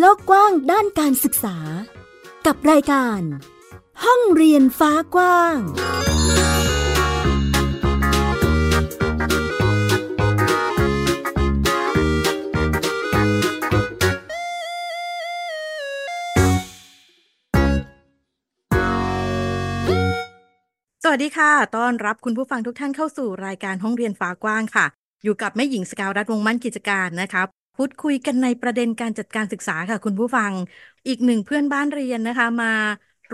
โลกกว้างด้านการศึกษา กับรายการ ห้องเรียนฟ้ากว้าง สวัสดีค่ะ ต้อนรับคุณผู้ฟังทุกท่านเข้าสู่รายการห้องเรียนฟ้ากว้างค่ะ อยู่กับแม่หญิงสกาวรัฐวงมั่นกิจการนะคะ พูดคุยกันในประเด็นการจัดการศึกษาค่ะคุณผู้ฟัง อีกหนึ่งเพื่อนบ้านเรียนนะคะมา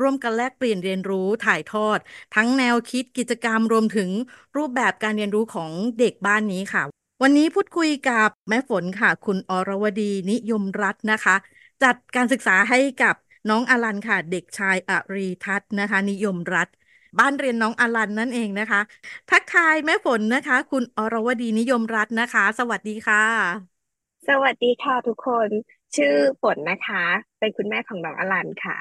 ร่วมกันแลกเปลี่ยนเรียนรู้ถ่ายทอด ทั้งแนวคิดกิจกรรมรวมถึงรูปแบบการเรียนรู้ของเด็กบ้านนี้ค่ะ วันนี้พูดคุยกับแม่ฝนค่ะ คุณอรวดีนิยมรัตน์นะคะ จัดการศึกษาให้กับน้องอลันค่ะ เด็กชายอรีทัศน์นะคะ นิยมรัตน์บ้านเรียนน้องอลันนั่นเองนะคะ ทักทายแม่ฝนนะคะ คุณอรวดีนิยมรัตน์นะคะ สวัสดีค่ะ สวัสดีค่ะทุกคน ชื่อฝนนะคะ เป็นคุณแม่ของน้องอลันค่ะ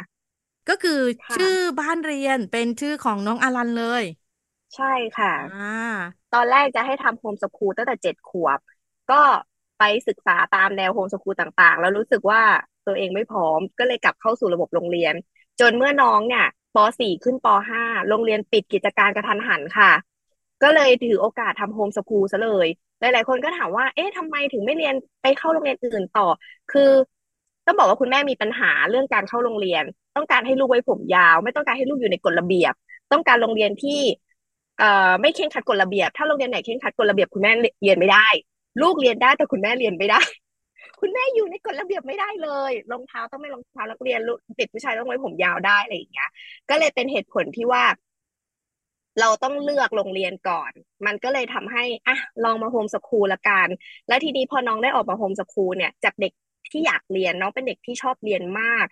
ก็คือค่ะ ชื่อบ้านเรียนเป็นชื่อของน้องอลันเลย ใช่ค่ะ อ่า ตอนแรกจะให้ทำโฮมสคูลตั้งแต่เจ็ดขวบ ก็ไปศึกษาตามแนวโฮมสคูลต่างๆ แล้วรู้สึกว่าตัวเองไม่พร้อม ก็เลยกลับเข้าสู่ระบบโรงเรียน จนเมื่อน้องเนี่ยป .4 ขึ้นป .5 โรงเรียนปิดกิจการกระทันหันค่ะ ก็เลยถือโอกาสทำโฮมสคูลซะเลย หลาย ๆ คนก็ถามว่า เอ๊ะทำไมถึงไม่เรียนไปเข้าโรงเรียนอื่นต่อ คือต้องบอกว่าคุณแม่มีปัญหาเรื่องการเข้าโรงเรียน ต้องการให้ลูกไว้ผมยาว ไม่ต้องการให้ลูกอยู่ในกฎระเบียบ ต้องการโรงเรียนที่เอ่อไม่เคร่งครัดกฎระเบียบ ถ้าโรงเรียนไหนเคร่งครัดกฎระเบียบคุณแม่เรียนไม่ได้ ลูกเรียนได้แต่คุณแม่เรียนไม่ได้ คุณแม่อยู่ในกฎระเบียบไม่ได้เลยรองเท้าต้องไม่รองเท้านักเรียนเด็กผู้ชายต้องไว้ผมยาวได้อะไรอย่างเงี้ย ก็เลยเป็นเหตุผลที่ว่า เราต้องเลือกโรงเรียนก่อน มันก็เลยทำให้อลันมาโฮมสคูลละกัน แล้วทีนี้พอน้องได้ออกมาโฮมสคูลเนี่ยจากเด็กที่อยากเรียนน้องเป็นเด็กที่ชอบเรียนมาก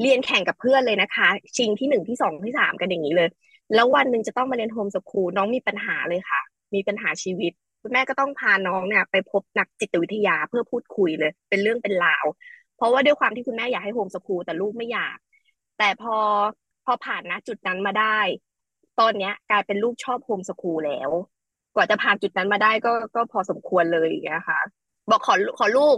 เรียนแข่งกับเพื่อนเลยนะคะ ชิงที่หนึ่งที่สองที่สามกันอย่างนี้เลย แล้ววันหนึ่งจะต้องมาเรียนโฮมสคูลน้องมีปัญหาเลยค่ะ มีปัญหาชีวิตคุณแม่ก็ต้องพาน้องเนี่ยไปพบนักจิตวิทยาเพื่อพูดคุยเลย เป็นเรื่องเป็นราว เพราะว่าด้วยความที่คุณแม่อยากให้โฮมสคูลแต่ลูกไม่อยาก แต่พอพอผ่านนะจุดนั้นมาได้ ตอนเนี้ย กลายเป็นลูกชอบโฮมสคูลแล้ว กว่าจะผ่านจุดนั้นมาได้ก็ก็พอสมควรเลยอย่างเงี้ยค่ะ บอกขอขอลูก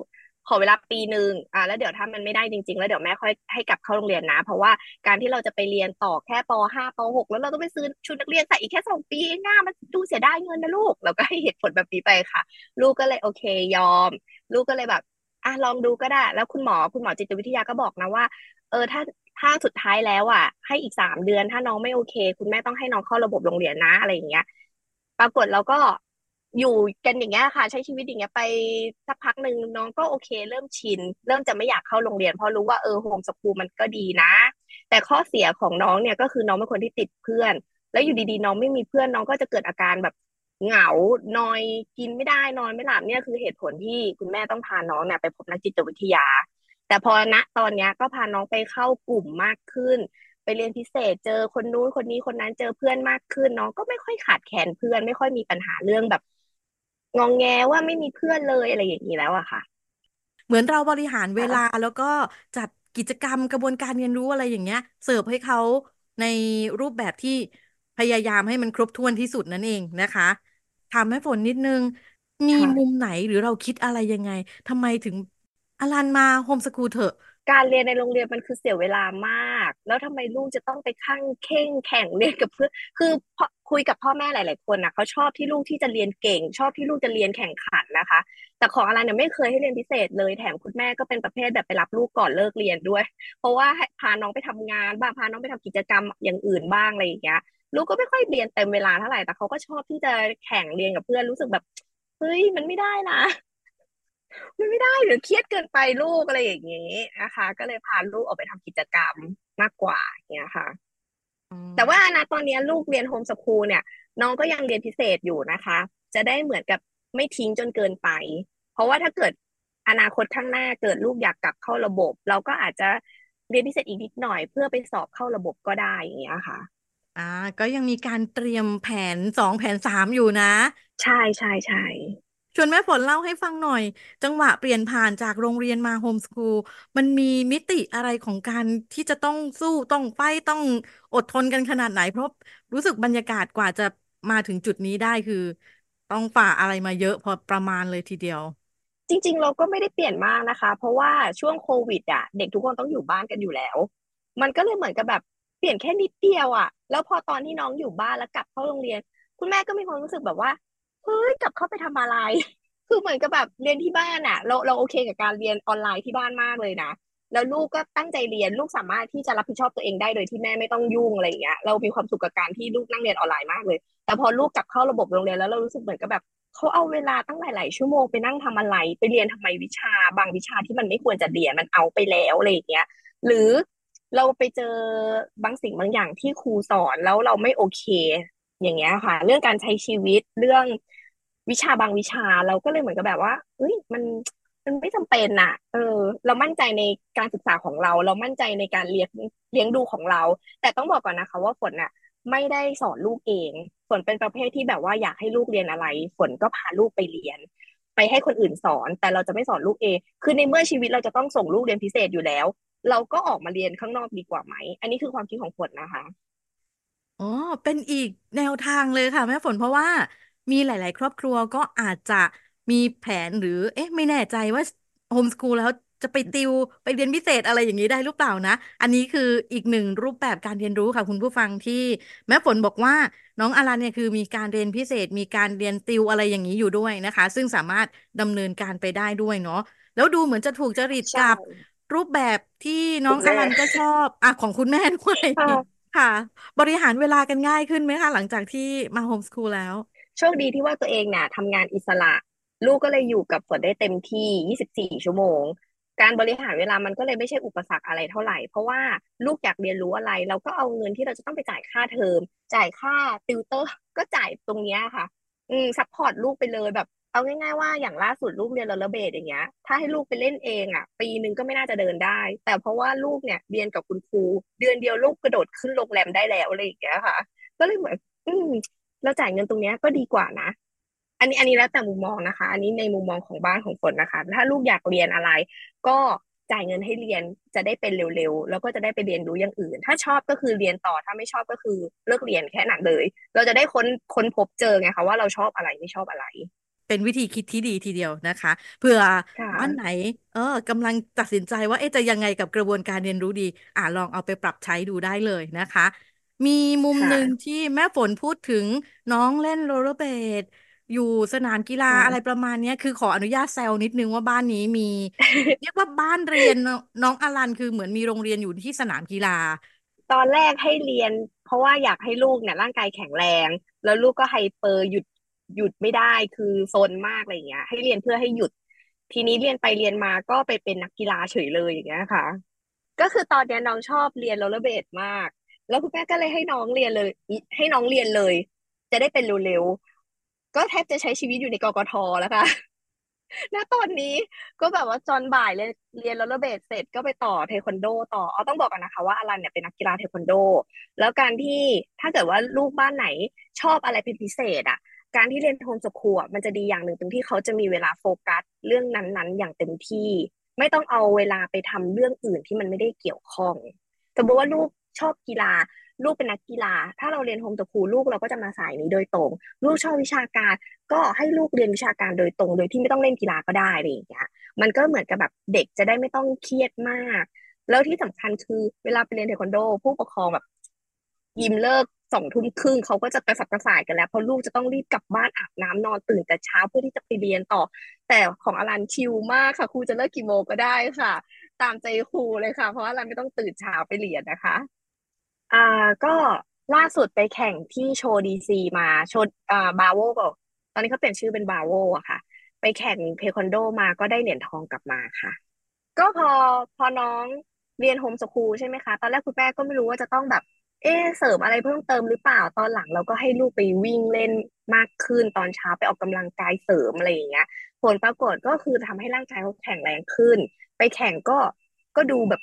ขอเวลาปีหนึ่งอ่าแล้วเดี๋ยวถ้ามันไม่ได้จริง ๆ แล้วเดี๋ยวแม่ค่อยให้กลับเข้าโรงเรียนนะ เพราะว่าการที่เราจะไปเรียนต่อแค่ป .5 ป .6 แล้วเราต้องไปซื้อชุดนักเรียนใส่อีกแค่สองปีเองนะมันดูเสียดายเงินนะลูก เราก็ให้เหตุผลแบบนี้ไปค่ะ ลูกก็เลยโอเคยอม ลูกก็เลยแบบอะลองดูก็ได้ แล้วคุณหมอคุณหมอจิตวิทยาก็บอกนะว่า เออถ้า ถ้าสุดท้ายแล้วอะ ให้อีกสามเดือนถ้าน้องไม่โอเค คุณแม่ต้องให้น้องเข้าระบบโรงเรียนนะอะไรอย่างเงี้ย ปรากฏเราก็อยู่กันอย่างเงี้ยค่ะ ใช้ชีวิตอย่างเงี้ยไปสักพักหนึ่งน้องก็โอเค เริ่มชิน เริ่มจะไม่อยากเข้าโรงเรียนเพราะรู้ว่าเออโฮมสคูลมันก็ดีนะ แต่ข้อเสียของน้องเนี่ยก็คือน้องเป็นคนที่ติดเพื่อน แล้วอยู่ดีๆ น้องไม่มีเพื่อนน้องก็จะเกิดอาการแบบเหงานอยกินไม่ได้นอนไม่หลับเนี่ยคือเหตุผลที่คุณแม่ต้องพาน้องเนี่ยไปพบนักจิตวิทยา แต่พอณตอนเนี้ยก็พาน้องไปเข้ากลุ่มมากขึ้น ไปเรียนพิเศษเจอคนนู้นคนนี้คนนั้นเจอเพื่อนมากขึ้น น้องก็ไม่ค่อยขาดแคลนเพื่อนไม่ค่อยมีปัญหาเรื่องแบบงองแงว่าไม่มีเพื่อนเลยอะไรอย่างนี้แล้วอะค่ะ เหมือนเราบริหารเวลาแล้วก็จัดกิจกรรมกระบวนการเรียนรู้อะไรอย่างเงี้ย เสิร์ฟให้เขาในรูปแบบที่พยายามให้มันครบถ้วนที่สุดนั่นเองนะคะทำให้ฝนนิดนึง มีค่ะมุมไหนหรือเราคิดอะไรยังไงทำไมถึง อลันมาโฮมสคูลเถอะ การเรียนในโรงเรียนมันคือเสียเวลามาก แล้วทำไมลูกจะต้องไปข้างเข่งแข่งเรียนกับเพื่อนคือพอคุยกับพ่อแม่หลาย ๆ คนนะเขาชอบที่ลูกที่จะเรียนเก่ง ชอบที่ลูกจะเรียนแข่งขันนะคะ แต่ของอะไรเนี่ยไม่เคยให้เรียนพิเศษเลยแถมคุณแม่ก็เป็นประเภทแบบไปรับลูกก่อนเลิกเรียนด้วย เพราะว่าพาน้องไปทำงานบ้างพาน้องไปทำกิจกรรมอย่างอื่นบ้างอะไรอย่างเงี้ยลูกก็ไม่ค่อยเรียนเต็มเวลาเท่าไหร่แต่เขาก็ชอบที่จะแข่งเรียนกับเพื่อนรู้สึกแบบเฮ้ยมันไม่ได้นะ มันไม่ได้เดี๋ยวเครียดเกินไปลูกอะไรอย่างนี้นะคะ ก็เลยพาลูกออกไปทำกิจกรรมมากกว่าอย่างเงี้ยค่ะ แต่ว่านะตอนนี้ลูกเรียนโฮมสคูลเนี่ย น้องก็ยังเรียนพิเศษอยู่นะคะ จะได้เหมือนกับไม่ทิ้งจนเกินไป เพราะว่าถ้าเกิดอนาคตข้างหน้าเกิดลูกอยากกลับเข้าระบบ เราก็อาจจะเรียนพิเศษอีกนิดหน่อย เพื่อไปสอบเข้าระบบก็ได้อย่างเงี้ยค่ะอ่าก็ยังมีการเตรียมแผนสองแผนสามอยู่นะ ใช่ใช่ใช่ ชวนแม่ฝนเล่าให้ฟังหน่อย จังหวะเปลี่ยนผ่านจากโรงเรียนมาโฮมสคูลมันมีมิติอะไรของการที่จะต้องสู้ต้องไฟต์ต้องอดทนกันขนาดไหน เพราะรู้สึกบรรยากาศกว่าจะมาถึงจุดนี้ได้คือ ต้องฝ่าอะไรมาเยอะพอประมาณเลยทีเดียว จริง ๆ เราก็ไม่ได้เปลี่ยนมากนะคะ เพราะว่าช่วงโควิดอะ เด็กทุกคนต้องอยู่บ้านกันอยู่แล้ว มันก็เลยเหมือนกับแบบเปลี่ยนแค่นิดเดียวอะ แล้วพอตอนที่น้องอยู่บ้านแล้วกลับเข้าโรงเรียน คุณแม่ก็มีความรู้สึกแบบว่า เฮ้ยกลับเข้าไปทำอะไร คือเหมือนกับแบบเรียนที่บ้านอะเราเราโอเคกับการเรียนออนไลน์ที่บ้านมากเลยนะแล้วลูกก็ตั้งใจเรียนลูกสามารถที่จะรับผิดชอบตัวเองได้โดยที่แม่ไม่ต้องยุ่งอะไรอย่างเงี้ยเรามีความสุขกับการที่ลูกนั่งเรียนออนไลน์มากเลย แต่พอลูกกลับเข้าระบบโรงเรียนแล้วเรารู้สึกเหมือนกับแบบเขาเอาเวลาตั้งหลาย ๆ ชั่วโมงไปนั่งทำอะไร ไปเรียนทำไมวิชา บางวิชาที่มันไม่ควรจะเรียนมันเอาไปแล้วอะไรอย่างเงี้ยหรือเราไปเจอบางสิ่งบางอย่างที่ครูสอนแล้วเราไม่โอเค อย่างเงี้ยค่ะ เรื่องการใช้ชีวิตเรื่องวิชาบางวิชาเราก็เลยเหมือนกับแบบว่าเฮ้ยมันมันไม่จำเป็นอะเออ เรามั่นใจในการศึกษาของเรา เรามั่นใจในการเลี้ยงเลี้ยงดูของเรา แต่ต้องบอกก่อนนะคะ ว่าฝนอะไม่ได้สอนลูกเองฝนเป็นประเภทที่แบบว่าอยากให้ลูกเรียนอะไร ฝนก็พาลูกไปเรียน ไปให้คนอื่นสอน แต่เราจะไม่สอนลูกเอง คือในเมื่อชีวิตเราจะต้องส่งลูกเรียนพิเศษอยู่แล้ว เราก็ออกมาเรียนข้างนอกดีกว่าไหม อันนี้คือความคิดของฝนนะคะ อ๋อ เป็นอีกแนวทางเลยค่ะแม่ฝนเพราะว่ามีหลาย ๆ ครอบครัวก็อาจจะมีแผนหรือ เอ๊ะ ไม่แน่ใจว่าโฮมสคูลแล้วจะไปติวไปเรียนพิเศษอะไรอย่างนี้ได้หรือเปล่านะ อันนี้คืออีกหนึ่งรูปแบบการเรียนรู้ค่ะคุณผู้ฟังที่แม่ฝนบอกว่าน้องอารันเนี่ยคือมีการเรียนพิเศษ มีการเรียนติวอะไรอย่างนี้อยู่ด้วยนะคะ ซึ่งสามารถดำเนินการไปได้ด้วยเนาะแล้วดูเหมือนจะถูกจริตใช่กับรูปแบบที่น้องคุณแม่อารันก็ชอบอะของคุณแม่ด้วย ค่ะ ค่ะ บริหารเวลากันง่ายขึ้นไหมคะ หลังจากที่มาโฮมสคูลแล้ว โชคดีที่ว่าตัวเองเนี่ยทำงานอิสระ ลูกก็เลยอยู่กับฝนได้เต็มที่ 24 ชั่วโมง การบริหารเวลามันก็เลยไม่ใช่อุปสรรคอะไรเท่าไหร่ เพราะว่าลูกอยากเรียนรู้อะไร เราก็เอาเงินที่เราจะต้องไปจ่ายค่าเทอม จ่ายค่าติวเตอร์ ก็จ่ายตรงเนี้ยค่ะ อืม support ลูกไปเลยแบบ เอาง่ายๆว่าอย่างล่าสุดลูกเรียนโรลเลอร์เบลดอย่างเงี้ย ถ้าให้ลูกไปเล่นเองอะ ปีหนึ่งก็ไม่น่าจะเดินได้ แต่เพราะว่าลูกเนี่ยเรียนกับคุณครูเดือนเดียวลูกกระโดดขึ้นโรงแรมได้แล้วอะไรอย่างเงี้ยค่ะ ก็เลยเหมือน อืมเราจ่ายเงินตรงเนี้ยก็ดีกว่านะ อันนี้อันนี้แล้วแต่มุมมองนะคะ อันนี้ในมุมมองของบ้านของฝนนะคะ ถ้าลูกอยากเรียนอะไร ก็จ่ายเงินให้เรียนจะได้เป็นเร็วๆ แล้วก็จะได้ไปเรียนรู้อย่างอื่น ถ้าชอบก็คือเรียนต่อถ้าไม่ชอบก็คือเลิกเรียนแค่นั้นเลย เราจะได้ค้นค้นพบเจอไงคะว่าเราชอบอะไรไม่ชอบอะไร เป็นวิธีคิดที่ดีทีเดียวนะคะเผื่อค่บ้านไหนะเออกำลังตัดสินใจว่าเอ๊ะจะยังไงกับกระบวนการเรียนรู้ดี อ่าลองเอาไปปรับใช้ดูได้เลยนะคะ มีมุมหนึ่งค่ะที่แม่ฝนพูดถึงน้องเล่นโรลเลอร์เบลดอยู่สนามกีฬาอะไรประมาณเนี้ยค่ะคือขออนุญาตแซวนิดนึงว่าบ้านนี้มี เรียกว่าบ้านเรียนน้องน้องอลันคือเหมือนมีโรงเรียนอยู่ที่สนามกีฬา ตอนแรกให้เรียน เพราะว่าอยากให้ลูกเนี่ยร่างกายแข็งแรง แล้วลูกก็ hyper หยุด หยุดไม่ได้คือซนมากอะไรอย่างเงี้ย ให้เรียนเพื่อให้หยุด ทีนี้เรียนไปเรียนมาก็ไปเป็นนักกีฬาเฉยเลยอย่างเงี้ยค่ะ ก็คือตอนเนี้น้องชอบเรียนโรลเลอร์เบลดมาก แล้วคุณแม่ก็เลยให้น้องเรียนเลย ให้น้องเรียนเลย จะได้เป็นเร็วๆก็แทบจะใช้ชีวิตอยู่ในกกทแล้วค่ะณตอนนี้ก็แบบว่าตอนบ่ายเลยเรียนโรลเลอร์เบลดเสร็จก็ไปต่อเทควันโด ต่อเอต้องบอกกันนะคะว่าอลันเนี่ยเป็นนักกีฬาเทควันโด แล้วการที่ถ้าเกิดว่าลูกบ้านไหนชอบอะไรเป็นพิเศษอะ การที่เรียนโฮมสคูลอะมันจะดีอย่างหนึ่งตรงที่เขาจะมีเวลาโฟกัสเรื่องนั้นๆ อย่างเต็มที่ ไม่ต้องเอาเวลาไปทำเรื่องอื่นที่มันไม่ได้เกี่ยวข้องสมมติว่าลูกชอบกีฬา ลูกเป็นนักกีฬา ถ้าเราเรียนโฮมสคูลลูกเราก็จะมาสายนี้โดยตรง ลูกชอบวิชาการ ก็ให้ลูกเรียนวิชาการโดยตรง โดยที่ไม่ต้องเล่นกีฬาก็ได้อะไรอย่างเงี้ยมันก็เหมือนกับแบบเด็กจะได้ไม่ต้องเครียดมาก แล้วที่สำคัญคือเวลาไปเรียนเทควันโด ผู้ปกครองแบบยิมเลิก สองทุ่มครึ่งเขาก็จะกระสับกระส่ายกันแล้วเพราะลูกจะต้องรีบกลับบ้านอาบน้ำนอนตื่นแต่เช้าเพื่อที่จะไปเรียนต่อ แต่ของอลันชิลมากค่ะครูจะเลิกกี่โมงก็ได้ค่ะ ตามใจครูเลยค่ะ เพราะว่าอลันไม่ต้องตื่นเช้าไปเรียนนะคะ อ่าก็ล่าสุดไปแข่งที่ Show DC มาโชว์อ่าบาโวก็ตอนนี้เขาเปลี่ยนชื่อเป็นบาโวอะค่ะ ไปแข่งเทควันโดมาก็ได้เหรียญทองกลับมาค่ะ ก็พอพอน้องเรียนโฮมสคูลใช่ไหมคะ ตอนแรกคุณแม่ก็ไม่รู้ว่าจะต้องแบบ เอะเสริมอะไรเพิ่มเติมหรือเปล่าตอนหลังเราก็ให้ลูกไปวิ่งเล่นมากขึ้นตอนเช้าไปออกกำลังกายเสริมอะไรอย่างเงี้ยผลปรากฏก็คือทำให้ร่างกายเขาแข็งแรงขึ้น ไปแข่งก็ก็ดูแบบ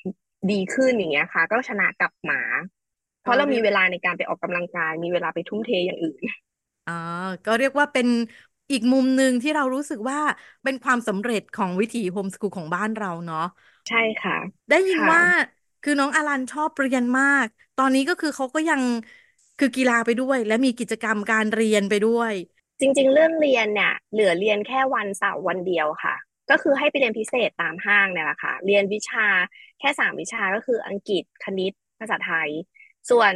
ดีขึ้นอย่างเงี้ยค่ะ ก็ชนะกลับมา เพราะเราก็เรียกมีเวลาในการไปออกกำลังกาย มีเวลาไปทุ่มเทอย่างอื่นอ่าก็เรียกว่าเป็นอีกมุมหนึ่งที่เรารู้สึกว่าเป็นความสำเร็จของวิถีโฮมสคูลของบ้านเราเนาะใช่ค่ะ ได้ยินค่ะว่า คือน้องอารันชอบเรียนมาก ตอนนี้ก็คือเขาก็ยังคือกีฬาไปด้วย และมีกิจกรรมการเรียนไปด้วย จริง ๆ เรื่องเรียนเนี่ยเหลือเรียนแค่วันเสาร์วันเดียวค่ะ ก็คือให้ไปเรียนพิเศษตามห้างเนี่ยแหละค่ะ เรียนวิชาแค่สามวิชาก็คืออังกฤษคณิตภาษาไทย ส่วน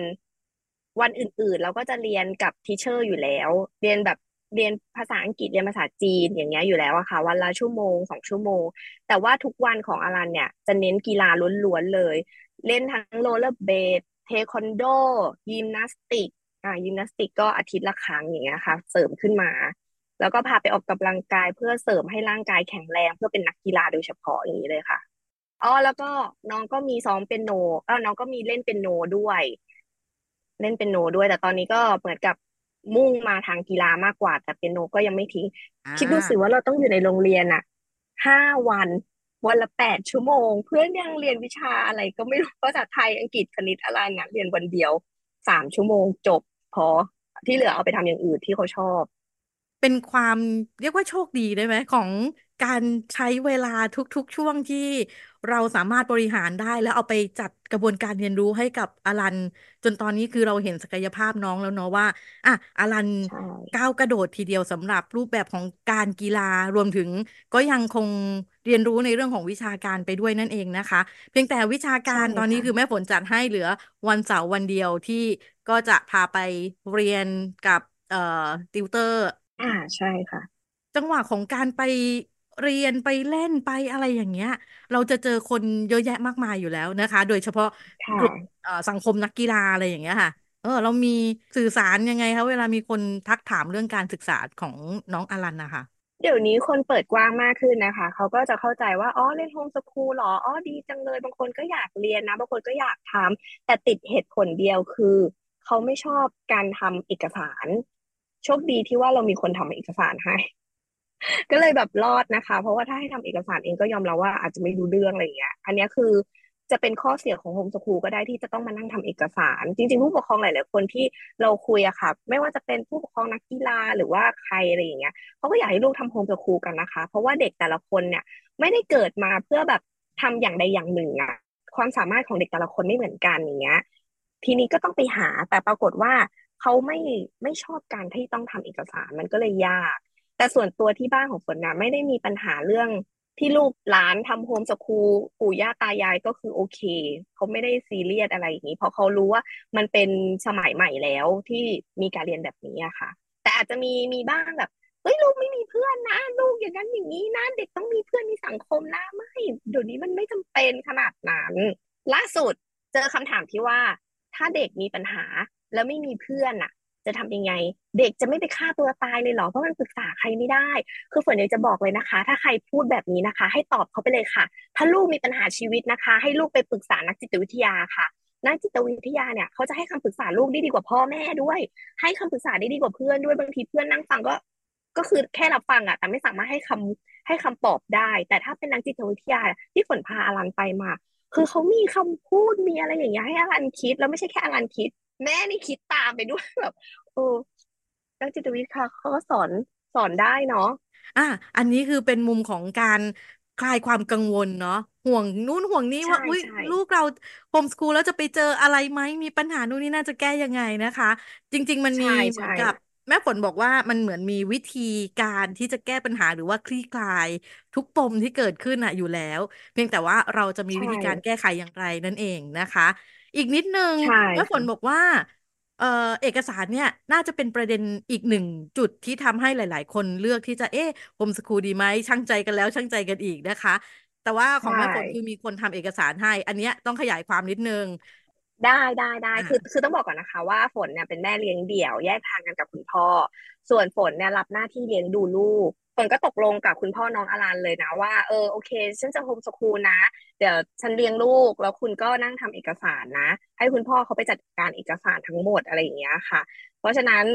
วันอื่นๆ เราก็จะเรียนกับ teacher อยู่แล้ว เรียนแบบ เรียนภาษาอังกฤษเรียนภาษาจีนอย่างเงี้ยอยู่แล้วอะค่ะ วันละชั่วโมงสองชั่วโมง แต่ว่าทุกวันของอลันเนี่ย จะเน้นกีฬาล้วนๆเลย เล่นทั้งโรลเลอร์เบดเทควันโด ยิมนาสติกอ่ายิมนาสติกก็อาทิตย์ละครั้งอย่างเงี้ยค่ะ เสริมขึ้นมา แล้วก็พาไปออกกำลังกายเพื่อเสริมให้ร่างกายแข็งแรงเพื่อเป็นนักกีฬาโดยเฉพาะอย่างนี้เลยค่ะอ๋อแล้วก็น้องก็มีซ้อมเป็นโนเออน้องก็มีเล่นเป็นโนด้วย เล่นเป็นโนด้วย แต่ตอนนี้ก็เหมือนกับ มุ่งมาทางกีฬามากกว่า แต่เป็นโนก็ยังไม่ทิ้งอ่าคิดดูสิว่าเราต้องอยู่ในโรงเรียนอะห้าวันวันละแปดชั่วโมง เพื่อนยังเรียนวิชาอะไรก็ไม่รู้ภาษาไทยอังกฤษคณิตอะไรเนี่ยเรียนวันเดียวสามชั่วโมงจบ พอที่เหลือเอาไปทำอย่างอื่นที่เขาชอบ เป็นความเรียกว่าโชคดีได้ไหมของ การใช้เวลาทุกๆ ช่วงที่เราสามารถบริหารได้ แล้วเอาไปจัดกระบวนการเรียนรู้ให้กับอลัน จนตอนนี้คือเราเห็นศักยภาพน้องแล้วเนาะว่าอะอลันใช่ก้าวกระโดดทีเดียวสำหรับรูปแบบของการกีฬารวมถึงก็ยังคงเรียนรู้ในเรื่องของวิชาการไปด้วยนั่นเองนะคะ เพียงแต่วิชาการใช่ตอนนี้ค่ะ คือแม่ฝนจัดให้เหลือวันเสาร์วันเดียวที่ก็จะพาไปเรียนกับเอ่อติวเตอร์ อ่าใช่ค่ะ จังหวะของการไป เรียนไปเล่นไปอะไรอย่างเงี้ย เราจะเจอคนเยอะแยะมากมายอยู่แล้วนะคะ โดยเฉพาะค่ะกลุ่มเอ่อสังคมนักกีฬาอะไรอย่างเงี้ยค่ะ เออ เรามีสื่อสารยังไงคะเวลามีคนทักถามเรื่องการศึกษาของน้องอลันนะคะเดี๋ยวนี้คนเปิดกว้างมากขึ้นนะคะ เขาก็จะเข้าใจว่า อ๋อ เรียนโฮมสคูลเหรอ อ๋อ ดีจังเลย บางคนก็อยากเรียนนะ บางคนก็อยากทำแต่ติดเหตุผลเดียวคือ เขาไม่ชอบการทำเอกสาร โชคดีที่ว่าเรามีคนทำเอกสารให้ ก็เลยแบบรอดนะคะ เพราะว่าถ้าให้ทำเอกสารเองก็ยอมรับว่าอาจจะไม่รู้เรื่องอะไรอย่างเงี้ย อันนี้คือจะเป็นข้อเสียของโฮมสคูลก็ได้ที่จะต้องมานั่งทำเอกสาร จริง ๆ ผู้ปกครองหลาย ๆ คนที่เราคุยอะค่ะ ไม่ว่าจะเป็นผู้ปกครองนักกีฬาหรือว่าใครอะไรอย่างเงี้ยเขาก็อยากให้ลูกทำโฮมสคูลกันนะคะ เพราะว่าเด็กแต่ละคนเนี่ยไม่ได้เกิดมาเพื่อแบบทำอย่างใดอย่างหนึ่งอะความสามารถของเด็กแต่ละคนไม่เหมือนกันอย่างเงี้ย ทีนี้ก็ต้องไปหาแต่ปรากฏว่าเขาไม่ไม่ชอบการที่ต้องทำเอกสารมันก็เลยยาก แต่ส่วนตัวที่บ้านของฝนนะไม่ได้มีปัญหาเรื่องที่ลูกหลานทำโฮมสคูลปู่ย่าตายายก็คือโอเค เขาไม่ได้ซีเรียสอะไรอย่างนี้ เพราะเขารู้ว่ามันเป็นสมัยใหม่แล้วที่มีการเรียนแบบนี้อะค่ะ แต่อาจจะมีมีบ้างแบบเฮ้ยลูกไม่มีเพื่อนนะ ลูกอย่างนั้นอย่างนี้นะ เด็กต้องมีเพื่อนมีสังคมนะไม่เดี๋ยวนี้มันไม่จำเป็นขนาดนั้นล่าสุดเจอคำถามที่ว่า ถ้าเด็กมีปัญหาแล้วไม่มีเพื่อนอะ จะทำยังไง เด็กจะไม่ไปฆ่าตัวตายเลยเหรอเพราะมันปรึกษาใครไม่ได้ คือฝนอยากจะบอกเลยนะคะ ถ้าใครพูดแบบนี้นะคะ ให้ตอบเขาไปเลยค่ะ ถ้าลูกมีปัญหาชีวิตนะคะ ให้ลูกไปปรึกษานักจิตวิทยาค่ะนักจิตวิทยาเนี่ยเขาจะให้คำปรึกษาลูกได้ดีกว่าพ่อแม่ด้วย ให้คำปรึกษาได้ดีกว่าเพื่อนด้วยบางทีเพื่อนนั่งฟังก็ ก็คือแค่รับฟังอะแต่ไม่สามารถให้คำให้คำตอบได้ แต่ถ้าเป็นนักจิตวิทยาที่ฝนพาอลันไปมา คือเขามีคำพูดมีอะไรอย่างเงี้ยให้อลันคิด แล้วไม่ใช่แค่อลันคิด แม่นี่คิดตามไปด้วยแบบเออนักจิตวิทยาเขาก็สอนสอนได้เนาะอะอันนี้คือเป็นมุมของการคลายความกังวลเนาะห่วงนู่นห่วงนี้ว่าใช่อุ้ยใช่ลูกเราโฮมสคูลแล้วจะไปเจออะไรไหมมีปัญหานู่นนี่น่าจะแก้ยังไงนะคะ จริง ๆ มันมีใช่เหมือนใช่กับแม่ฝนบอกว่ามันเหมือนมีวิธีการที่จะแก้ปัญหาหรือว่าคลี่คลาย ทุกปมที่เกิดขึ้นอะอยู่แล้ว เพียงแต่ว่าเราจะมีวิใช่ธีการแก้ไขอย่างไรนั่นเองนะคะ อีกนิดนึงใช่แม่ฝนค่ะบอกว่า เอ่อเอกสารเนี่ยน่าจะเป็นประเด็นอีกหนึ่งจุดที่ทำให้หลาย ๆ คนเลือกที่จะเอ๊ะโฮมสคูลดีไหมช่างใจกันแล้วช่างใจกันอีกนะคะ แต่ว่าของใช่แม่ฝนคือมีคนทำเอกสารให้ อันเนี้ยต้องขยายความนิดนึงได้ได้ได้อ่าคือคือต้องบอกก่อนนะคะ ว่าฝนเนี่ยเป็นแม่เลี้ยงเดี่ยวแยกทางกันกับคุณพ่อ ส่วนฝนเนี่ยรับหน้าที่เลี้ยงดูลูก ฝนก็ตกลงกับคุณพ่อน้องอลันเลยนะว่าเออโอเค ฉันจะโฮมสคูลนะ เดี๋ยวฉันเลี้ยงลูก แล้วคุณก็นั่งทำเอกสารนะ ให้คุณพ่อเขาไปจัดการเอกสารทั้งหมดอะไรอย่างเงี้ยค่ะ เพราะฉะนั้น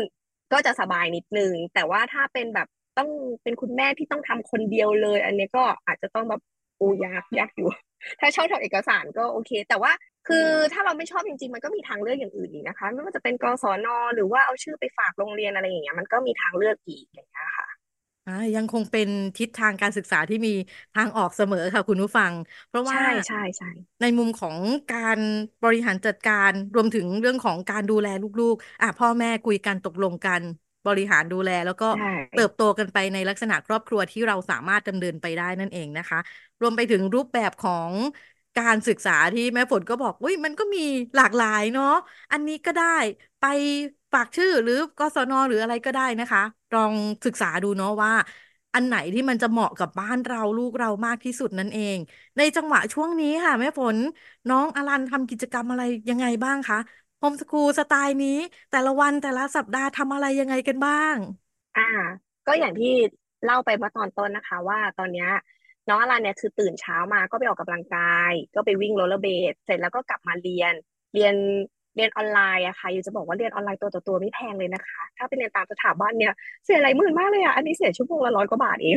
ก็จะสบายนิดนึง แต่ว่าถ้าเป็นแบบต้องเป็นคุณแม่ที่ต้องทำคนเดียวเลย อันนี้ก็อาจจะต้องแบบอ้ยากยากอยู่ ถ้าชอบทำเอกสารก็โอเค แต่ว่าคือถ้าเราไม่ชอบจริงๆ มันก็มีทางเลือกอย่างอื่นอีกนะคะ ไม่ว่าจะเป็นกศนหรือว่าเอาชื่อไปฝากโรงเรียนอะไรอย่างเงี้ยมันก็มีทางเลือกอีกอย่างเงี้ยค่ะ อ่ายังคงเป็นทิศทางการศึกษาที่มีทางออกเสมอค่ะคุณผู้ฟัง เพราะว่าใช่ใช่ใช่ในมุมของการบริหารจัดการ รวมถึงเรื่องของการดูแลลูก ๆอะพ่อแม่คุยกัน ตกลงกันบบริหารดูแล แล้วก็ใช่ เติบโตกันไปในลักษณะครอบครัวที่เราสามารถดำเนินไปได้นั่นเองนะคะ รวมไปถึงรูปแบบของการศึกษาที่แม่ฝนก็บอก อุ้ยมันก็มีหลากหลายเนาะ อันนี้ก็ได้ ไปฝากชื่อ หรือ กศน หรืออะไรก็ได้นะคะ ลองศึกษาดูเนาะว่า อันไหนที่มันจะเหมาะกับบ้านเราลูกเรามากที่สุดนั่นเอง ในจังหวะช่วงนี้ค่ะแม่ฝนน้องอลันทำกิจกรรมอะไรยังไงบ้างคะโฮมสคูลสไตล์นี้ แต่ละวันแต่ละสัปดาห์ทำอะไรยังไงกันบ้าง อ่า ก็อย่างที่เล่าไปเมื่อตอนต้นนะคะ ว่าตอนเนี้ยน้องอลันเนี่ยคือตื่นเช้ามาก็ไปออกกำลังกาย ก็ไปวิ่งโรลเลอร์เบดเสร็จแล้วก็กลับมาเรียน เรียน เรียนออนไลน์อะค่ะอยู่จะบอกว่าเรียนออนไลน์ตัวต่อตัวไม่แพงเลยนะคะ ถ้าไปเรียนตามสถาบันเนี่ยเสียหลายหมื่นมากเลยอะอันนี้เสียชั่วโมงละร้อยกว่าบาทเอง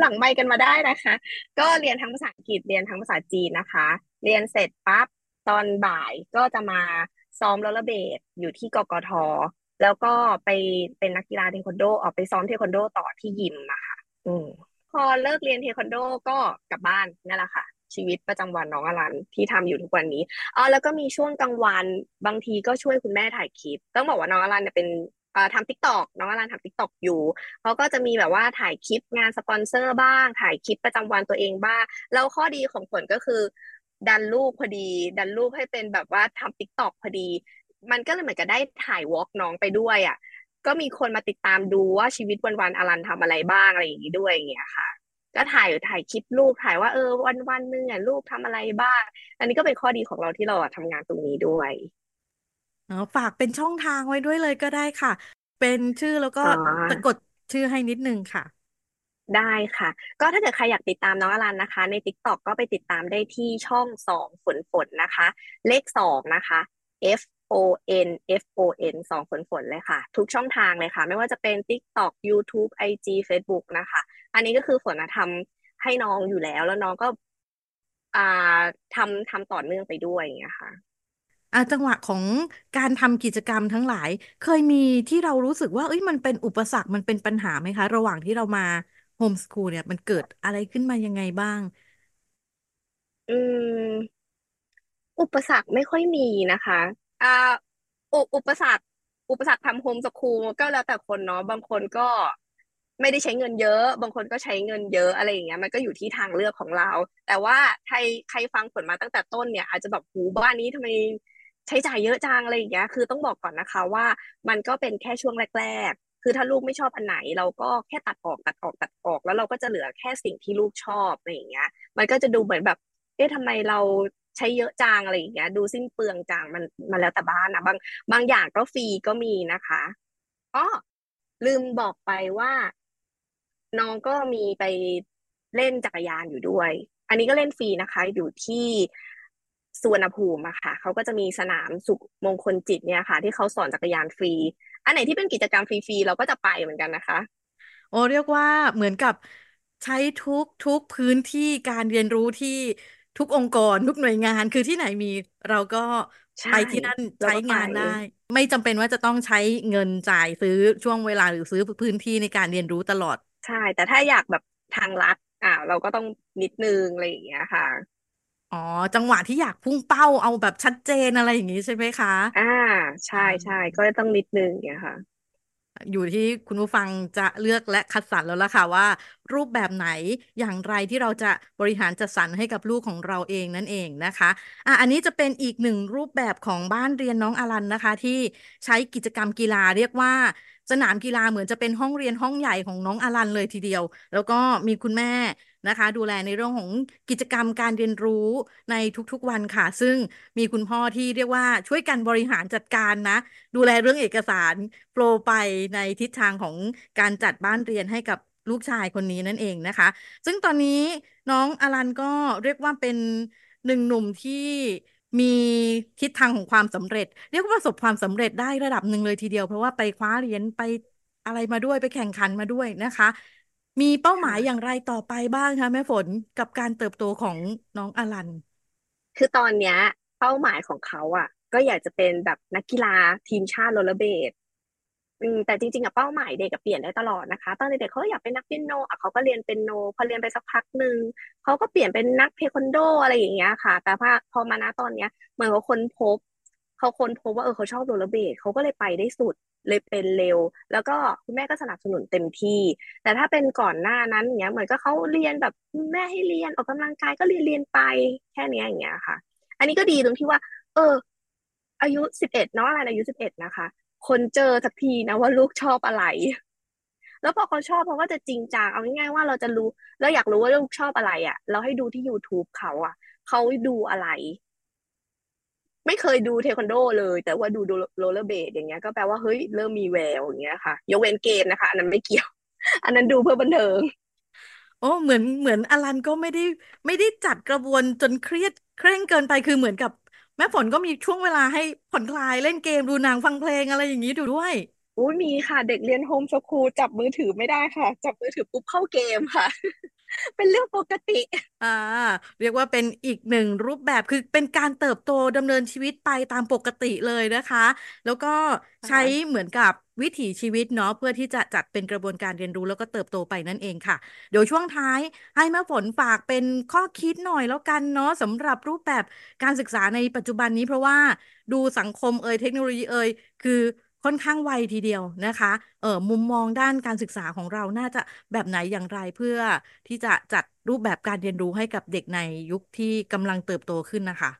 หลังไมค์กันมาได้นะคะ ก็เรียนทั้งภาษาอังกฤษเรียนทั้งภาษาจีนนะคะ เรียนเสร็จปั๊บตอนบ่ายก็จะมาซ้อมโรลเลอร์เบดอยู่ที่กกทแล้วก็ไปเป็นนักกีฬาเทควันโดออกไปซ้อมเทควันโดต่อที่ยิมนะคะอืมพอเลิกเรียนเทควันโดก็กลับบ้านนั่นแหละค่ะ ชีวิตประจำวันน้องอลันที่ทำอยู่ทุกวันนี้อ๋อแล้วก็มีช่วงกลางวันบางทีก็ช่วยคุณแม่ถ่ายคลิป ต้องบอกว่าน้องอลันเนี่ยเป็นอ่าทำ TikTok น้องอลันทำ TikTok อยู่เขาก็จะมีแบบว่าถ่ายคลิปงานสปอนเซอร์บ้าง ถ่ายคลิปประจำวันตัวเองบ้าง แล้วข้อดีของผลก็คือ ดันรูปพอดี ดันรูปให้เป็นแบบว่าทำทิกตอกพอดี มันก็เลยเหมือนกับได้ถ่ายวอล์กน้องไปด้วยอะก็มีคนมาติดตามดูว่าชีวิตวันๆอลันทำอะไรบ้างอะไรอย่างนี้ด้วยอย่างเงี้ยค่ะ ก็ถ่ายถ่ายคลิปลูกถ่ายว่าเออวันวันหนึ่งอะลูกทำอะไรบ้าง อันนี้ก็เป็นข้อดีของเราที่เราอะทำงานตรงนี้ด้วยอ๋อฝากเป็นช่องทางไว้ด้วยเลยก็ได้ค่ะ เป็นชื่อแล้วก็อ๋อสะกดชื่อให้นิดนึงค่ะ ได้ค่ะ ก็ถ้าเกิดใครอยากติดตามน้องอลันนะคะ ใน TikTok ก็ไปติดตามได้ที่ช่องสองฝนฝนนะคะ เลขสองนะคะ F O N F O N สองฝนฝนเลยค่ะ ทุกช่องทางเลยค่ะ ไม่ว่าจะเป็น TikTok YouTube IG Facebook นะคะ อันนี้ก็คือฝนอะทำให้น้องอยู่แล้ว แล้วน้องก็ อ่าทำทำต่อเนื่องไปด้วยอย่างเงี้ยค่ะอ่าจังหวะของการทำกิจกรรมทั้งหลาย เคยมีที่เรารู้สึกว่าเอ้ยมันเป็นอุปสรรคมันเป็นปัญหาไหมคะ ระหว่างที่เรามาโฮมส o ูลเนี่ยมันเกิดอะไรขึ้นมายังไงบ้าง อืม อุปสรรคไม่ค่อยมีนะคะอ่าอุอุปสรรค อุปสรรคทำโฮมสคูลก็แล้วแต่คนเนาะบางคนก็ ไม่ได้ใช้เงินเยอะ บางคนก็ใช้เงินเยอะอะไรอย่างเงี้ยมันก็อยู่ที่ทางเลือกของเรา แต่ว่าใครใครฟังผลมาตั้งแต่ต้นเนี่ย อาจจะแบบหูบ้านนี้ทำไมใช้จ่ายเยอะจังอะไรอย่างเงี้ย คือต้องบอกก่อนนะคะว่ามันก็เป็นแค่ช่วงแรก ๆ คือถ้าลูกไม่ชอบอันไหน เราก็แค่ตัดออกตัดออกตัดออก แล้วเราก็จะเหลือแค่สิ่งที่ลูกชอบอะไรอย่างเงี้ย มันก็จะดูเหมือนแบบเอ๊ะทำไมเราใช้เยอะจังอะไรอย่างเงี้ย ดูสิ้นเปลืองจังมันมันแล้วแต่บ้านนะบางบางอย่างก็ฟรีก็มีนะคะอ๋อลืมบอกไปว่า น้องก็มีไปเล่นจักรยานอยู่ด้วย อันนี้ก็เล่นฟรีนะคะ อยู่ที่สุวรรณภูมิอะค่ะเขาก็จะมีสนามสุขมงคลจิตเนี่ยค่ะ ที่เขาสอนจักรยานฟรี อันไหนที่เป็นกิจกรรมฟรีๆเราก็จะไปเหมือนกันนะคะ โอ้เรียกว่าเหมือนกับใช้ทุกทุกพื้นที่การเรียนรู้ที่ทุกองค์กรทุกหน่วยงานคือที่ไหนมีเราก็ใช่ไปที่นั่นเราใช้ก็ไปงานได้ ไม่จำเป็นว่าจะต้องใช้เงินจ่ายซื้อช่วงเวลาหรือซื้อพื้นที่ในการเรียนรู้ตลอด ใช่ แต่ถ้าอยากแบบทางลัด อ่า เราก็ต้องนิดนึงอะไรอย่างเงี้ยค่ะ อ๋อ จังหวะที่อยากพุ่งเป้าเอาแบบชัดเจนอะไรอย่างนี้ใช่ไหมคะอ่า ใช่ใช่ก็ต้องนิดนึงอย่างเงี้ยค่ะ อยู่ที่คุณผู้ฟังจะเลือกและคัดสรรแล้วล่ะค่ะว่า รูปแบบไหนอย่างไรที่เราจะบริหารจัดสรรให้กับลูกของเราเองนั่นเองนะคะอะอันนี้จะเป็นอีกหนึ่งรูปแบบของบ้านเรียนน้องอลันนะคะ ที่ใช้กิจกรรมกีฬาเรียกว่า สนามกีฬาเหมือนจะเป็นห้องเรียนห้องใหญ่ของน้องอลันเลยทีเดียว แล้วก็มีคุณแม่นะคะ ดูแลในเรื่องของกิจกรรมการเรียนรู้ในทุกๆวันค่ะ ซึ่งมีคุณพ่อที่เรียกว่าช่วยกันบริหารจัดการนะ ดูแลเรื่องเอกสารโปรไปในทิศทางของการจัดบ้านเรียนให้กับลูกชายคนนี้นั่นเองนะคะ ซึ่งตอนนี้น้องอลันก็เรียกว่าเป็นหนึ่งหนุ่มที่ มีทิศทางของความสำเร็จ เรียกว่าประสบความสำเร็จได้ระดับหนึ่งเลยทีเดียว เพราะว่าไปคว้าเหรียญไปอะไรมาด้วยไปแข่งขันมาด้วยนะคะ มีเป้าหมายอย่างไรต่อไปบ้างคะแม่ฝนกับการเติบโตของน้องอลัน คือตอนเนี้ย เป้าหมายของเขาอะ ก็อยากจะเป็นแบบนักกีฬาทีมชาติโรลเลอร์เบด แต่จริงๆอะเป้าหมายเด็กกับเปลี่ยนได้ตลอดนะคะ ตอนเด็กๆเขาอยากเป็นนักเปียโนอะเขาก็เรียนเปียโน พอเรียนไปสักพักหนึ่งเขาก็เปลี่ยนเป็นนักเทควันโดอะไรอย่างเงี้ยค่ะ แต่พอพอมาณตอนเนี้ยเหมือนว่าคนพบเขาค้นพบว่าเออเขาชอบโรลเลอร์เบดเขาก็เลยไปได้สุดเลยเป็นเร็ว แล้วก็คุณแม่ก็สนับสนุนเต็มที่ แต่ถ้าเป็นก่อนหน้านั้นเนี้ยเหมือนก็เขาเรียนแบบแม่ให้เรียนออกกำลังกายก็เรียนเรียนไปแค่นี้อย่างเงี้ยค่ะ อันนี้ก็ดีตรงที่ว่า เออ อายุสิบเอ็ดเนาะอะไรอายุสิบเอ็ดนะคะ คนเจอสักทีนะว่าลูกชอบอะไร แล้วพอเขาชอบเขาก็จะจริงจังเอาง่ายๆว่าเราจะรู้เราอยากรู้ว่าลูกชอบอะไรอะ เราให้ดูที่ YouTube เขาอะเขาดูอะไร ไม่เคยดูเทควันโดเลย แต่ว่าดูโรลเลอร์เบดอย่างเงี้ยก็แปลว่าเฮ้ยเริ่มมีแววอย่างเงี้ยค่ะยกเว้นเกมนะคะ อันนั้นไม่เกี่ยว อันนั้นดูเพื่อบันเทิงโอ้เหมือนเหมือนอลันก็ไม่ได้ไม่ได้จัดกระบวนจนเครียดเคร่งเกินไปคือเหมือนกับ แม่ฝนก็มีช่วงเวลาให้ผ่อนคลายเล่นเกมดูหนังฟังเพลงอะไรอย่างนี้ดูด้วยอุ้ยมีค่ะ เด็กเรียนโฮมสคูลจับมือถือไม่ได้ค่ะ จับมือถือปุ๊บเข้าเกมค่ะ เป็นเรื่องปกติ อ่า เรียกว่าเป็นอีกหนึ่งรูปแบบคือเป็นการเติบโตดำเนินชีวิตไปตามปกติเลยนะคะ แล้วก็ใช้ค่ะเหมือนกับ วิถีชีวิตเนาะเพื่อที่จะจัดเป็นกระบวนการเรียนรู้แล้วก็เติบโตไปนั่นเองค่ะ เดี๋ยวช่วงท้ายให้แม่ฝนฝากเป็นข้อคิดหน่อยแล้วกันเนาะสำหรับรูปแบบการศึกษาในปัจจุบันนี้เพราะว่าดูสังคมเอ่ยเทคโนโลยีเอ่ยคือค่อนข้างไวทีเดียวนะคะ เออมุมมองด้านการศึกษาของเราน่าจะแบบไหนอย่างไรเพื่อที่จะจัดรูปแบบการเรียนรู้ให้กับเด็กในยุคที่กำลังเติบโตขึ้นนะคะ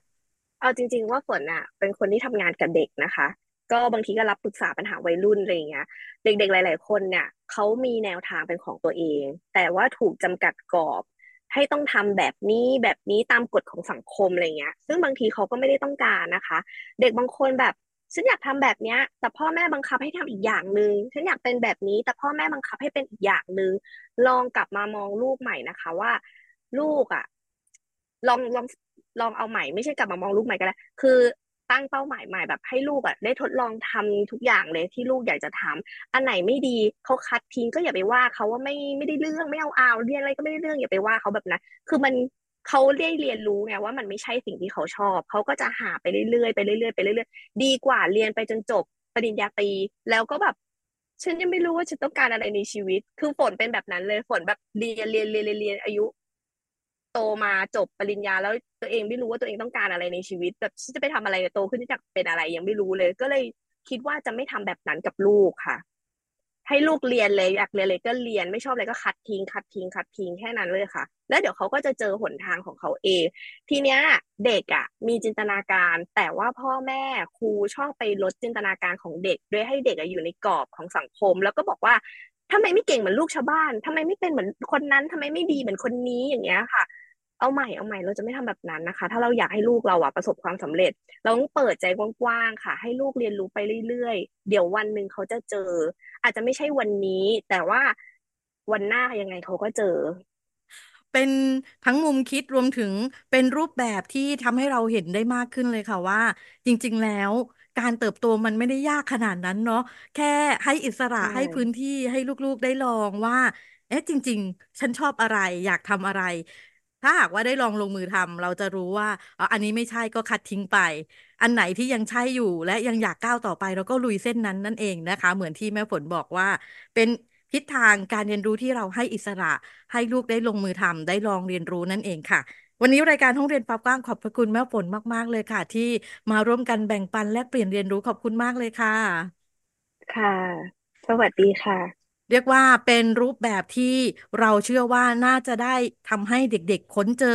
เอาจริง ๆ ว่าฝนอะเป็นคนที่ทำงานกับเด็กนะคะ ก็บางทีก็รับปรึกษาปัญหาวัยรุ่นอะไรอย่างเงี้ย เด็กๆหลาย ๆ คนเนี่ยเขามีแนวทางเป็นของตัวเอง แต่ว่าถูกจำกัดกรอบให้ต้องทำแบบนี้แบบนี้ตามกฎของสังคมอะไรเงี้ย ซึ่งบางทีเขาก็ไม่ได้ต้องการนะคะ เด็กบางคนแบบฉันอยากทำแบบเนี้ย แต่พ่อแม่บังคับให้ทำอีกอย่างหนึ่งฉันอยากเป็นแบบนี้ แต่พ่อแม่บังคับให้เป็นอีกอย่างหนึ่งลองกลับมามองลูกใหม่นะคะ ว่า ลูกอะ ลองลองลองเอาใหม่ไม่ใช่กลับมามองลูกใหม่ก็ได้วคือ ตั้งเป้าหมายใหม่แบบให้ลูกอะได้ทดลองทำทุกอย่างเลยที่ลูกอยากจะทำอันไหนไม่ดีเขาคัดทิ้งก็อย่าไปว่าเขาว่าไม่ไม่ได้เรื่องไม่เอาเอาเรียนอะไรก็ไม่ได้เรื่องอย่าไปว่าเขาแบบนั้นคือมันเขาได้เรียนรู้ไงว่ามันไม่ใช่สิ่งที่เขาชอบเขาก็จะหาไปเรื่อยๆไปเรื่อยๆไปเรื่อยๆดีกว่าเรียนไปจนจบปริญญาตรีแล้วก็แบบฉันยังไม่รู้ว่าฉันต้องการอะไรในชีวิต คือฝนเป็นแบบนั้นเลยฝนแบบเรียนเรียนเรียนเรียนเรียนอายุ โตมาจบปริญญาแล้วตัวเองไม่รู้ว่าตัวเองต้องการอะไรในชีวิตแบบจะไปทำอะไรโตขึ้นจะเป็นอะไรยังไม่รู้เลย ก็เลยคิดว่าจะไม่ทำแบบนั้นกับลูกค่ะ ให้ลูกเรียนเลยอยากเรียนอะไรก็เรียนไม่ชอบอะไรก็คัดทิ้งคัดทิ้งคัดทิ้งแค่นั้นเลยค่ะ แล้วเดี๋ยวเขาก็จะเจอหนทางของเขาเอง ทีเนี้ยเด็กอะ มีจินตนาการ แต่ว่าพ่อแม่ครูชอบไปลดจินตนาการของเด็ก โดยให้เด็กอะอยู่ในกรอบของสังคม แล้วก็บอกว่า ทำไมไม่เก่งเหมือนลูกชาวบ้านทำไมไม่เป็นเหมือนคนนั้นทำไมไม่ดีเหมือนคนนี้อย่างเงี้ยค่ะ เอาใหม่เอาใหม่เราจะไม่ทำแบบนั้นนะคะ ถ้าเราอยากให้ลูกเราอะประสบความสำเร็จ เราต้องเปิดใจกว้างๆค่ะ ให้ลูกเรียนรู้ไปเรื่อยๆ เดี๋ยววันหนึ่งเขาจะเจอ อาจจะไม่ใช่วันนี้ แต่ว่าวันหน้ายังไงเขาก็เจอเป็นทั้งมุมคิดรวมถึงเป็นรูปแบบที่ทำให้เราเห็นได้มากขึ้นเลยค่ะว่า จริง ๆ แล้ว การเติบโตมันไม่ได้ยากขนาดนั้นเนาะแค่ให้อิสระใช่ ให้พื้นที่ให้ลูกๆได้ลองว่า เอ๊ะจริง ๆ ฉันชอบอะไร อยากทำอะไร ถ้าหากว่าได้ลองลงมือทำเราจะรู้ว่าอ๋ออันนี้ไม่ใช่ก็คัดทิ้งไป อันไหนที่ยังใช่อยู่และยังอยากก้าวต่อไปเราก็ลุยเส้นนั้นนั่นเองนะคะ เหมือนที่แม่ฝนบอกว่า เป็นทิศทางการเรียนรู้ที่เราให้อิสระ ให้ลูกได้ลงมือทำได้ลองเรียนรู้นั่นเองค่ะ วันนี้รายการห้องเรียนฟ้ากว้างขอบพระคุณแม่ฝนมาก ๆ เลยค่ะ ที่มาร่วมกันแบ่งปันและเปลี่ยนเรียนรู้ขอบคุณมากเลยค่ะ ค่ะ สวัสดีค่ะ เรียกว่าเป็นรูปแบบที่เราเชื่อว่าน่าจะได้ทำให้เด็กๆค้นเจอ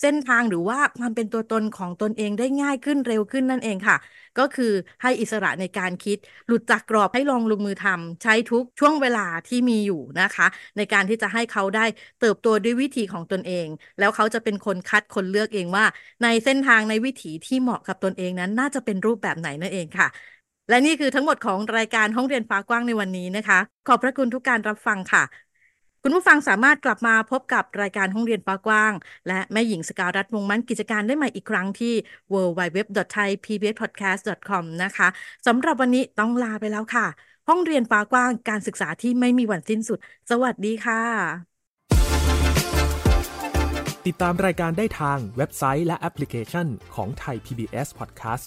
เส้นทางหรือว่าความเป็นตัวตนของตนเองได้ง่ายขึ้นเร็วขึ้นนั่นเองค่ะ ก็คือให้อิสระในการคิด หลุดจากกรอบให้ลองลงมือทำใช้ทุกช่วงเวลาที่มีอยู่นะคะ ในการที่จะให้เขาได้เติบโตด้วยวิธีของตนเอง แล้วเขาจะเป็นคนคัดคนเลือกเองว่า ในเส้นทางในวิถีที่เหมาะกับตนเองนั้นน่าจะเป็นรูปแบบไหนนั่นเองค่ะ และนี่คือทั้งหมดของรายการห้องเรียนฟ้ากว้างในวันนี้นะคะ ขอบพระคุณทุกการรับฟังค่ะ คุณผู้ฟังสามารถกลับมาพบกับรายการห้องเรียนฟ้ากว้าง และแม่หญิงสกาวรัฐวงมั่นกิจการได้ใหม่อีกครั้งที่ www.thaipbspodcast.com นะคะสำหรับวันนี้ต้องลาไปแล้วค่ะ ห้องเรียนฟ้ากว้างการศึกษาที่ไม่มีวันสิ้นสุด สวัสดีค่ะ ติดตามรายการได้ทางเว็บไซต์และแอปพลิเคชันของไทย PBS Podcast